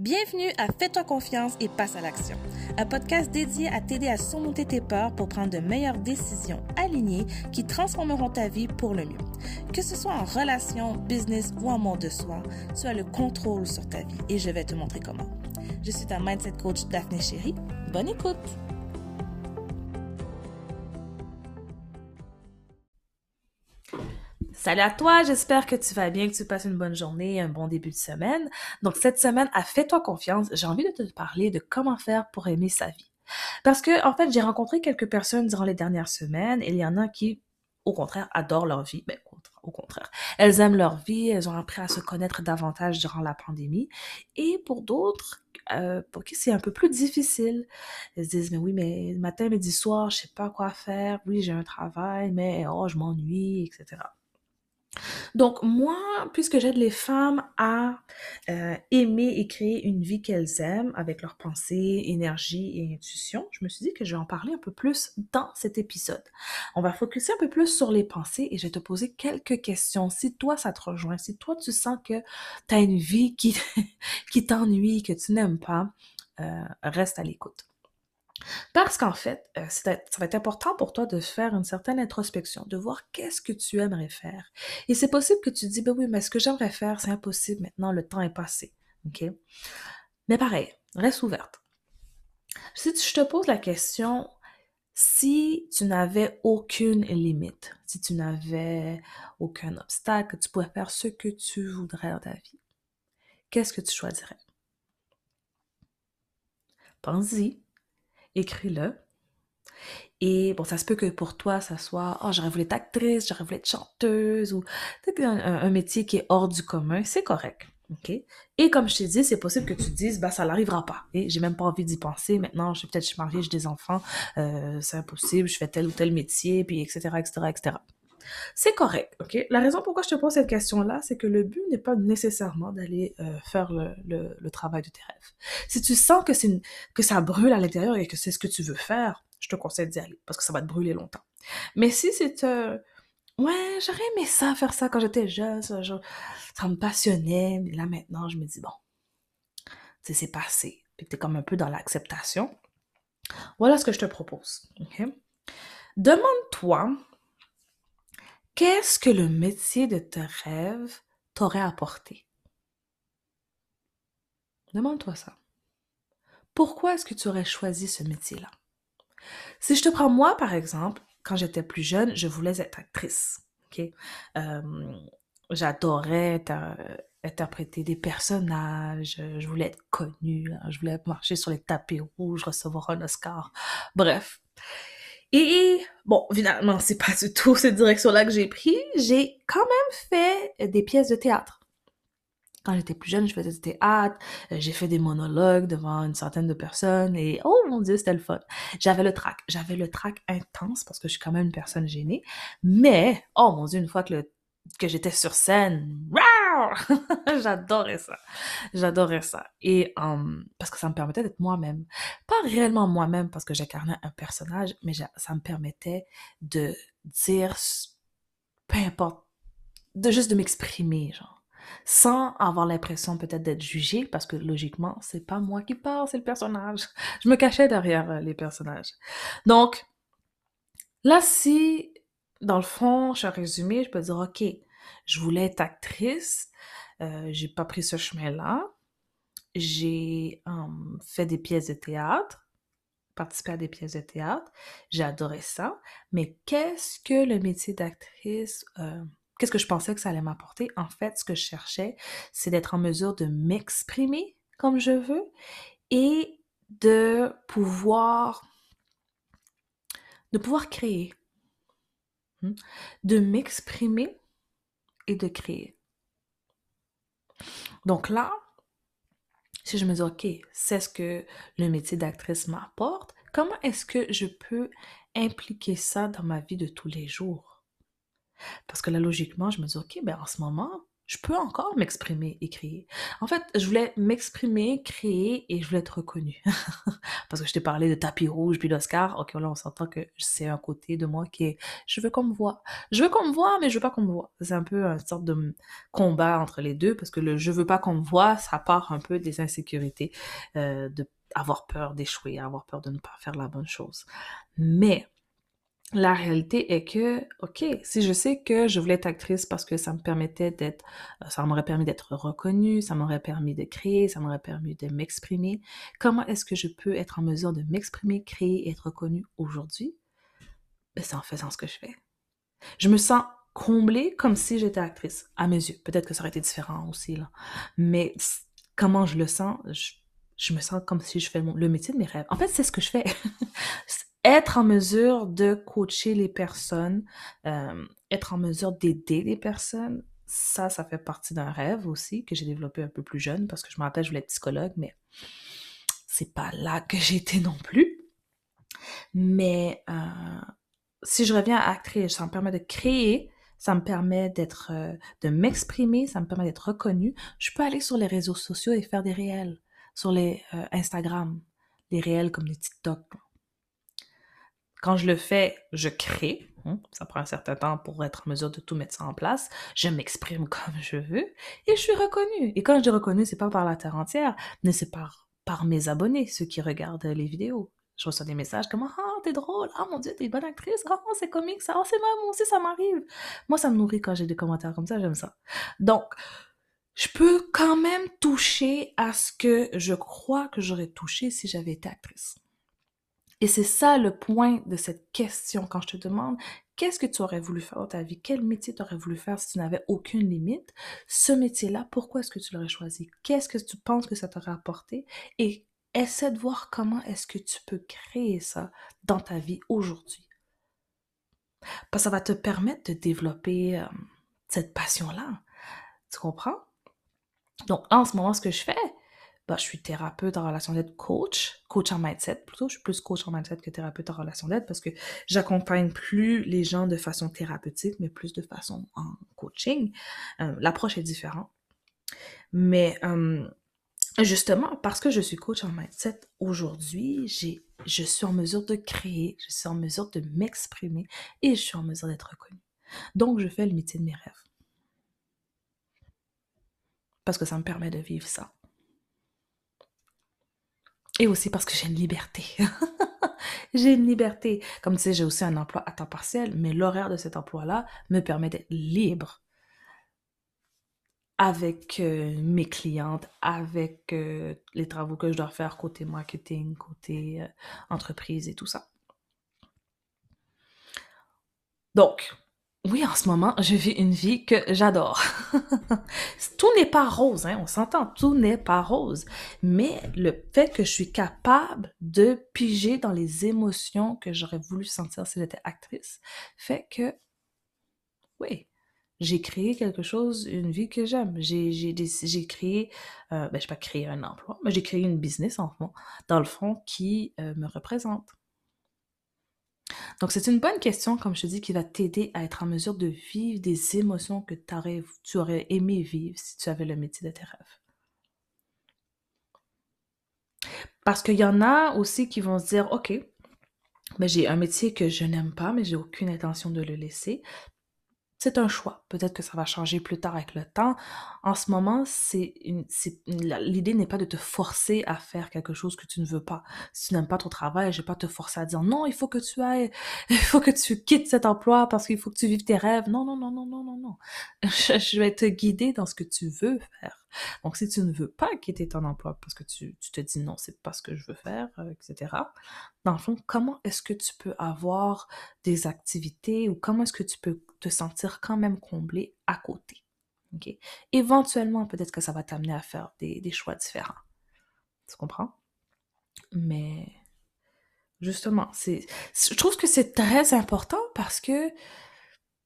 Bienvenue à Fais-toi confiance et passe à l'action, un podcast dédié à t'aider à surmonter tes peurs pour prendre de meilleures décisions alignées qui transformeront ta vie pour le mieux. Que ce soit en relation, business ou en monde de soi, tu as le contrôle sur ta vie et je vais te montrer comment. Je suis ta mindset coach Daphné Chéri. Bonne écoute! Salut à toi, j'espère que tu vas bien, que tu passes une bonne journée, un bon début de semaine. Donc cette semaine, à Fais-toi confiance, j'ai envie de te parler de comment faire pour aimer sa vie. Parce que, en fait, j'ai rencontré quelques personnes durant les dernières semaines et il y en a qui, au contraire, adorent leur vie. Mais ben, au contraire, elles aiment leur vie, elles ont appris à se connaître davantage durant la pandémie. Et pour d'autres, euh, pour qui c'est un peu plus difficile. Elles se disent, mais oui, mais matin, midi, soir, je sais pas quoi faire. Oui, j'ai un travail, mais oh, je m'ennuie, etc. Donc moi, puisque j'aide les femmes à euh, aimer et créer une vie qu'elles aiment avec leurs pensées, énergie et intuition, je me suis dit que je vais en parler un peu plus dans cet épisode. On va focuser un peu plus sur les pensées et je vais te poser quelques questions. Si toi, ça te rejoint, si toi, tu sens que tu as une vie qui, qui t'ennuie, que tu n'aimes pas, euh, reste à l'écoute. Parce qu'en fait, euh, ça va être important pour toi de faire une certaine introspection, de voir qu'est-ce que tu aimerais faire. Et c'est possible que tu te dis, ben oui, mais ce que j'aimerais faire, c'est impossible maintenant, le temps est passé. Mais pareil, reste ouverte. Si je te pose la question, si tu n'avais aucune limite, si tu n'avais aucun obstacle, tu pourrais faire ce que tu voudrais dans ta vie, qu'est-ce que tu choisirais? Pense-y écris-le. Et bon, ça se peut que pour toi, ça soit « Oh, j'aurais voulu être actrice, j'aurais voulu être chanteuse » ou un, un, métier qui est hors du commun, c'est correct. Et comme je t'ai dit, c'est possible que tu te dises, bah, ça n'arrivera pas. Et j'ai même pas envie d'y penser. Maintenant, je peut-être je suis mariée, j'ai des enfants, euh, c'est impossible, je fais tel ou tel métier, puis etc., etc., etc. C'est correct, ok? La raison pourquoi je te pose cette question-là, c'est que le but n'est pas nécessairement d'aller euh, faire le, le, travail de tes rêves. Si tu sens que, que ça brûle à l'intérieur et que c'est ce que tu veux faire, je te conseille d'y aller parce que ça va te brûler longtemps. Mais si c'est euh, ouais, j'aurais aimé ça, faire ça quand j'étais jeune, ça, me passionnait, mais là maintenant, je me dis bon, tu c'est passé. Puis t'es comme un peu dans l'acceptation. Voilà ce que je te propose, ok? Demande-toi Qu'est-ce que le métier de tes rêves t'aurait apporté? Demande-toi ça. Pourquoi est-ce que tu aurais choisi ce métier-là? Si je te prends moi, par exemple, quand j'étais plus jeune, je voulais être actrice. Euh, j'adorais interpréter des personnages, je voulais être connue, hein, je voulais marcher sur les tapis rouges, recevoir un Oscar. Bref. Et bon, finalement, c'est pas du tout cette direction-là que j'ai pris. J'ai quand même fait des pièces de théâtre. Quand j'étais plus jeune, je faisais du théâtre, euh, j'ai fait des monologues devant une centaine de personnes et oh mon dieu, c'était le fun. J'avais le trac, j'avais le trac intense parce que je suis quand même une personne gênée, mais oh mon dieu, une fois que que j'étais sur scène. J'adorais ça. J'adorais ça. Et parce que ça me permettait d'être moi-même. Pas réellement moi-même parce que j'incarnais un personnage, mais ça me permettait de dire, peu importe, de juste de m'exprimer, genre. Sans avoir l'impression peut-être d'être jugée, parce que logiquement, c'est pas moi qui parle, c'est le personnage. Je me cachais derrière euh, les personnages. Donc, là, si dans le fond, je suis résumé, je peux dire, OK, je voulais être actrice, euh, j'ai pas pris ce chemin-là. J'ai fait des pièces de théâtre, participé à des pièces de théâtre, j'ai adoré ça. Mais qu'est-ce que le métier d'actrice, euh, qu'est-ce que je pensais que ça allait m'apporter? En fait, ce que je cherchais, c'est d'être en mesure de m'exprimer comme je veux et de pouvoir de pouvoir créer Hmm? de m'exprimer de créer. Donc là, si je me dis, OK, c'est ce que le métier d'actrice m'apporte, comment est-ce que je peux impliquer ça dans ma vie de tous les jours? Parce que là, logiquement, je me dis, OK, ben en ce moment, je peux encore m'exprimer et créer. En fait, je voulais m'exprimer, créer et je voulais être reconnue. Parce que je t'ai parlé de tapis rouge puis d'Oscar. Ok, là, on s'entend que c'est un côté de moi qui est, je veux qu'on me voit. Je veux qu'on me voit, mais je veux pas qu'on me voit. C'est un peu une sorte de combat entre les deux parce que le je veux pas qu'on me voit, ça part un peu des insécurités, euh, de avoir peur d'échouer, avoir peur de ne pas faire la bonne chose. Mais, la réalité est que, ok, si je sais que je voulais être actrice parce que ça me permettait d'être, euh, ça m'aurait permis d'être reconnue, ça m'aurait permis de créer, ça m'aurait permis de m'exprimer, comment est-ce que je peux être en mesure de m'exprimer, créer et être reconnue aujourd'hui? Ben, c'est en faisant ce que je fais. Je me sens comblée comme si j'étais actrice, à mes yeux. Peut-être que ça aurait été différent aussi, là. Mais comment je le sens, je, me sens comme si je fais le métier de mes rêves. En fait, c'est ce que je fais. être en mesure de coacher les personnes, euh, être en mesure d'aider les personnes, ça, ça fait partie d'un rêve aussi que j'ai développé un peu plus jeune parce que je me rappelle, je voulais être psychologue, mais c'est pas là que j'étais non plus. Mais euh, si je reviens à actrice, ça me permet de créer, ça me permet d'être, euh, de m'exprimer, ça me permet d'être reconnue. Je peux aller sur les réseaux sociaux et faire des réels, sur les Instagram, des réels comme les TikTok. Quand je le fais, je crée. Hein, ça prend un certain temps pour être en mesure de tout mettre ça en place. Je m'exprime comme je veux et je suis reconnue. Et quand je dis reconnue, c'est pas par la terre entière, mais c'est par, par mes abonnés, ceux qui regardent les vidéos. Je reçois des messages comme Ah, t'es drôle, ah mon dieu, t'es une bonne actrice, ah, c'est comique, ça, ah, c'est moi aussi, ça m'arrive. Moi, ça me nourrit quand j'ai des commentaires comme ça, j'aime ça. Donc, je peux quand même toucher à ce que je crois que j'aurais touché si j'avais été actrice. Et c'est ça le point de cette question quand je te demande qu'est-ce que tu aurais voulu faire dans ta vie, quel métier tu aurais voulu faire si tu n'avais aucune limite? Ce métier-là, pourquoi est-ce que tu l'aurais choisi? Qu'est-ce que tu penses que ça t'aurait apporté? Et essaie de voir comment est-ce que tu peux créer ça dans ta vie aujourd'hui. Parce que ça va te permettre de développer euh, cette passion-là. Tu comprends? Donc, en ce moment, ce que je fais, bah, je suis thérapeute en relation d'aide coach, coach en mindset plutôt. Je suis plus coach en mindset que thérapeute en relation d'aide parce que j'accompagne plus les gens de façon thérapeutique, mais plus de façon en coaching. Euh, l'approche est différente. Mais euh, justement, parce que je suis coach en mindset aujourd'hui, je suis en mesure de créer, je suis en mesure de m'exprimer et je suis en mesure d'être reconnue. Donc, je fais le métier de mes rêves. Parce que ça me permet de vivre ça. Et aussi parce que j'ai une liberté. j'ai une liberté. Comme tu sais, j'ai aussi un emploi à temps partiel, mais l'horaire de cet emploi-là me permet d'être libre avec euh, mes clientes, avec euh, les travaux que je dois faire côté marketing, côté euh, entreprise et tout ça. Donc, oui, en ce moment, je vis une vie que j'adore. tout n'est pas rose, hein, on s'entend, tout n'est pas rose. Mais le fait que je suis capable de piger dans les émotions que j'aurais voulu sentir si j'étais actrice, fait que, oui, j'ai créé quelque chose, une vie que j'aime. J'ai, créé, euh, ben, je pas créé un emploi, mais j'ai créé une business, en fond, dans le fond, qui euh, me représente. Donc, c'est une bonne question, comme je te dis, qui va t'aider à être en mesure de vivre des émotions que tu aurais aimé vivre si tu avais le métier de tes rêves. Parce qu'il y en a aussi qui vont se dire, OK, mais j'ai un métier que je n'aime pas, mais j'ai aucune intention de le laisser c'est un choix. Peut-être que ça va changer plus tard avec le temps. En ce moment, c'est l'idée n'est pas de te forcer à faire quelque chose que tu ne veux pas. Si tu n'aimes pas ton travail, je vais pas te forcer à dire non, il faut que tu ailles, il faut que tu quittes cet emploi parce qu'il faut que tu vives tes rêves. Non, non, non, non, non, non, non. Je vais te guider dans ce que tu veux faire. Donc, si tu ne veux pas quitter ton emploi parce que tu, te dis non, c'est pas ce que je veux faire, euh, etc., dans le fond, comment est-ce que tu peux avoir des activités ou comment est-ce que tu peux te sentir quand même comblé à côté? ok? Éventuellement, peut-être que ça va t'amener à faire des, choix différents. Tu comprends? Mais justement, c'est, je trouve que c'est très important parce que,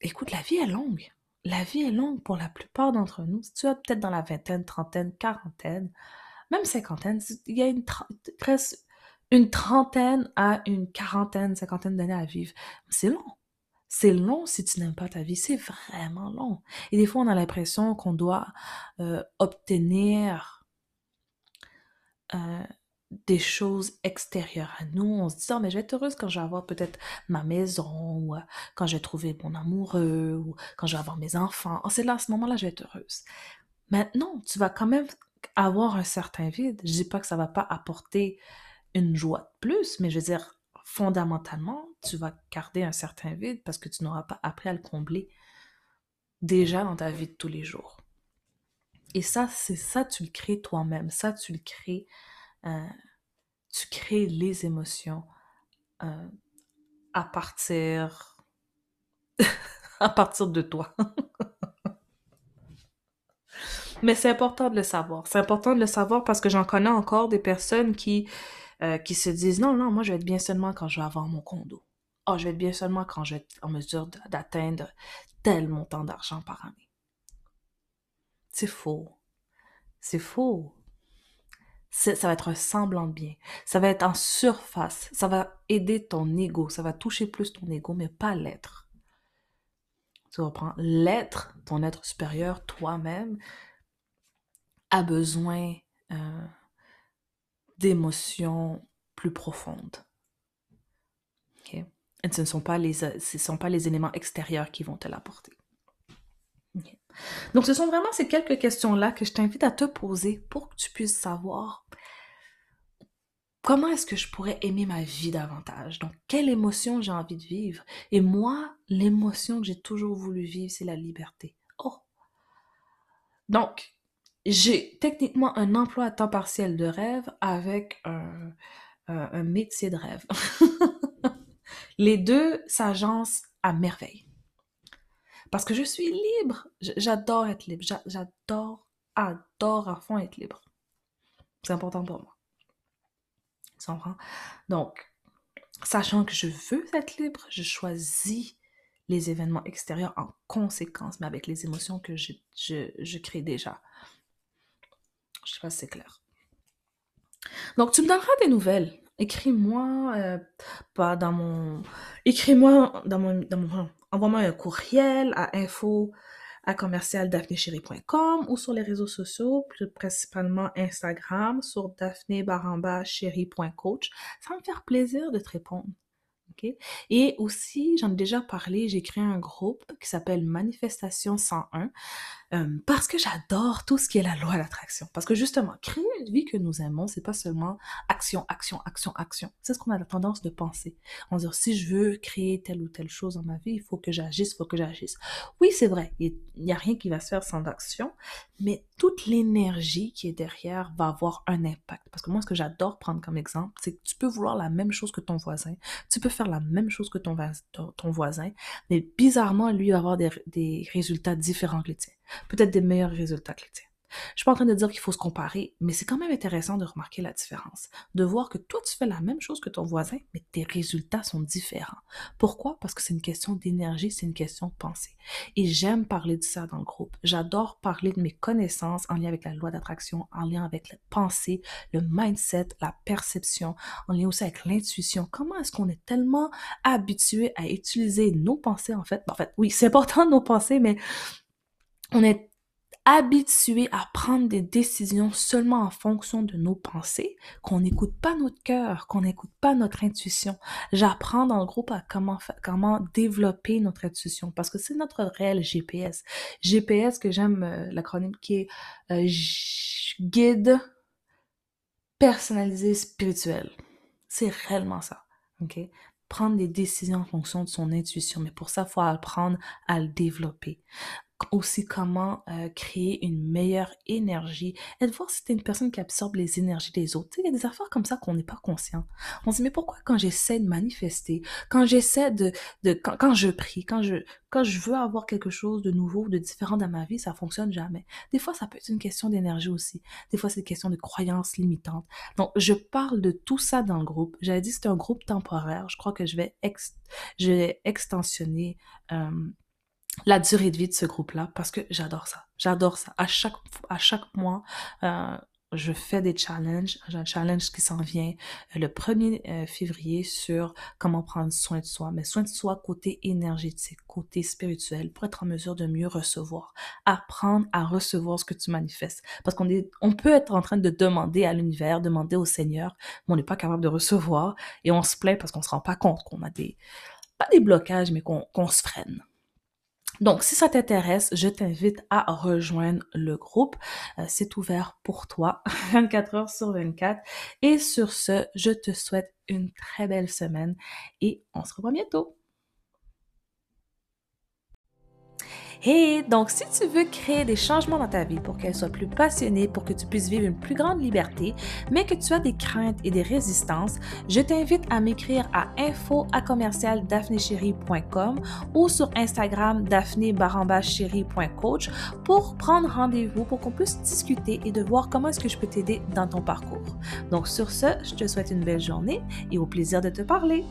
écoute, la vie est longue la vie est longue pour la plupart d'entre nous. Si tu es peut-être dans la vingtaine, trentaine, quarantaine, même cinquantaine, il y a presque une trentaine à une quarantaine, cinquantaine d'années à vivre. C'est long. C'est long si tu n'aimes pas ta vie, c'est vraiment long. Et des fois, on a l'impression qu'on doit euh, obtenir euh, des choses extérieures à nous. On se dit, mais je vais être heureuse quand je vais avoir peut-être ma maison, ou euh, quand je vais trouver mon amoureux, ou quand je vais avoir mes enfants. Oh, c'est là, à ce moment-là, je vais être heureuse. Maintenant, tu vas quand même avoir un certain vide. Je dis pas que ça va pas apporter une joie de plus, mais je veux dire, fondamentalement, tu vas garder un certain vide parce que tu n'auras pas appris à le combler déjà dans ta vie de tous les jours. Et ça, c'est ça, tu le crées toi-même. Ça, tu le crées. Euh, tu crées les émotions euh, à partir. de toi. Mais c'est important de le savoir. C'est important de le savoir parce que j'en connais encore des personnes qui euh, qui se disent non, non, moi je vais être bien seulement quand je vais avoir mon condo. Oh, je vais être bien seulement quand je vais être en mesure d'atteindre tel montant d'argent par année. C'est faux. C'est faux. Ça va être un semblant de bien. Ça va être en surface. Ça va aider ton ego. Ça va toucher plus ton ego, mais pas l'être. Tu reprends l'être, ton être supérieur, toi-même, a besoin euh, d'émotions plus profondes. Ce ne sont pas les, ce éléments extérieurs qui vont te l'apporter. Donc, ce sont vraiment ces quelques questions-là que je t'invite à te poser pour que tu puisses savoir comment est-ce que je pourrais aimer ma vie davantage. Donc, quelle émotion j'ai envie de vivre. Et moi, l'émotion que j'ai toujours voulu vivre, c'est la liberté. Oh! Donc, j'ai techniquement un emploi à temps partiel de rêve avec un, métier de rêve. Les deux s'agencent à merveille. Parce que je suis libre. J'adore être libre. J'adore, adore à fond être libre. C'est important pour moi. Donc, sachant que je veux être libre, je choisis les événements extérieurs en conséquence, mais avec les émotions que je, je, je crée déjà. Je sais pas si c'est clair. Donc, tu me donneras des nouvelles. Écris-moi euh, dans mon. Écris-moi dans mon. Envoie-moi un courriel à info à ou sur les réseaux sociaux, plus principalement Instagram, sur daphnébarambachérie.coach. Ça va me faire plaisir de te répondre. Et aussi, j'en ai déjà parlé, j'ai créé un groupe qui s'appelle Manifestation 101 parce que j'adore tout ce qui est la loi d'attraction. Parce que justement, créer une vie que nous aimons, c'est pas seulement action, action, action, action. C'est ce qu'on a la tendance de penser. Se dit, si je veux créer telle ou telle chose dans ma vie, il faut que j'agisse, il faut que j'agisse. Oui, c'est vrai, il n'y a rien qui va se faire sans action, mais toute l'énergie qui est derrière va avoir un impact. Parce que moi, ce que j'adore prendre comme exemple, c'est que tu peux vouloir la même chose que ton voisin, tu peux faire la même chose que ton, ton voisin, mais bizarrement, lui va avoir des, des résultats différents que les tiens peut-être des meilleurs résultats que les tiens. Je suis pas en train de dire qu'il faut se comparer, mais c'est quand même intéressant de remarquer la différence, de voir que toi tu fais la même chose que ton voisin, mais tes résultats sont différents. Pourquoi? Parce que c'est une question d'énergie, c'est une question de pensée. Et j'aime parler de ça dans le groupe. J'adore parler de mes connaissances en lien avec la loi d'attraction, en lien avec la pensée, le mindset, la perception, en lien aussi avec l'intuition. Comment est-ce qu'on est tellement habitué à utiliser nos pensées en fait? En fait, oui, c'est important nos pensées, mais on est habitué à prendre des décisions seulement en fonction de nos pensées, qu'on n'écoute pas notre cœur, qu'on n'écoute pas notre intuition. J'apprends dans le groupe à comment, comment développer notre intuition parce que c'est notre réel GPS. GPS que j'aime euh, l'acronyme qui est euh, guide personnalisé spirituel. C'est réellement ça. OK? Prendre des décisions en fonction de son intuition, mais pour ça, il faut apprendre à le développer aussi comment euh, créer une meilleure énergie et de voir si t'es une personne qui absorbe les énergies des autres. Il y a des affaires comme ça qu'on n'est pas conscient. On se dit, mais pourquoi quand j'essaie de manifester, quand j'essaie de, de quand, quand, je prie, quand je, quand je veux avoir quelque chose de nouveau, de différent dans ma vie, ça fonctionne jamais. Des fois, ça peut être une question d'énergie aussi. Des fois, c'est une question de croyances limitantes. Donc, je parle de tout ça dans le groupe. J'avais dit c'est un groupe temporaire. Je crois que je vais, ex, je vais extensionner euh, la durée de vie de ce groupe-là parce que j'adore ça. J'adore ça. À chaque, à chaque mois, euh, je fais des challenges. J'ai un challenge qui s'en vient euh, le 1er euh, février sur comment prendre soin de soi, mais soin de soi côté énergétique, côté spirituel, pour être en mesure de mieux recevoir. Apprendre à recevoir ce que tu manifestes. Parce qu'on est, on peut être en train de demander à l'univers, demander au Seigneur, mais on n'est pas capable de recevoir et on se plaint parce qu'on se rend pas compte qu'on a des, pas des blocages, mais qu'on se freine. Donc, si ça t'intéresse, je t'invite à rejoindre le groupe. Euh, c'est ouvert pour toi 24 heures sur 24. Et sur ce, je te souhaite une très belle semaine et on se revoit bientôt. Et donc, si tu veux créer des changements dans ta vie pour qu'elle soit plus passionnée, pour que tu puisses vivre une plus grande liberté, mais que tu as des craintes et des résistances, je t'invite à m'écrire à info à ou sur Instagram daphné pour prendre rendez-vous pour qu'on puisse discuter et de voir comment est-ce que je peux t'aider dans ton parcours. Donc sur ce, je te souhaite une belle journée et au plaisir de te parler.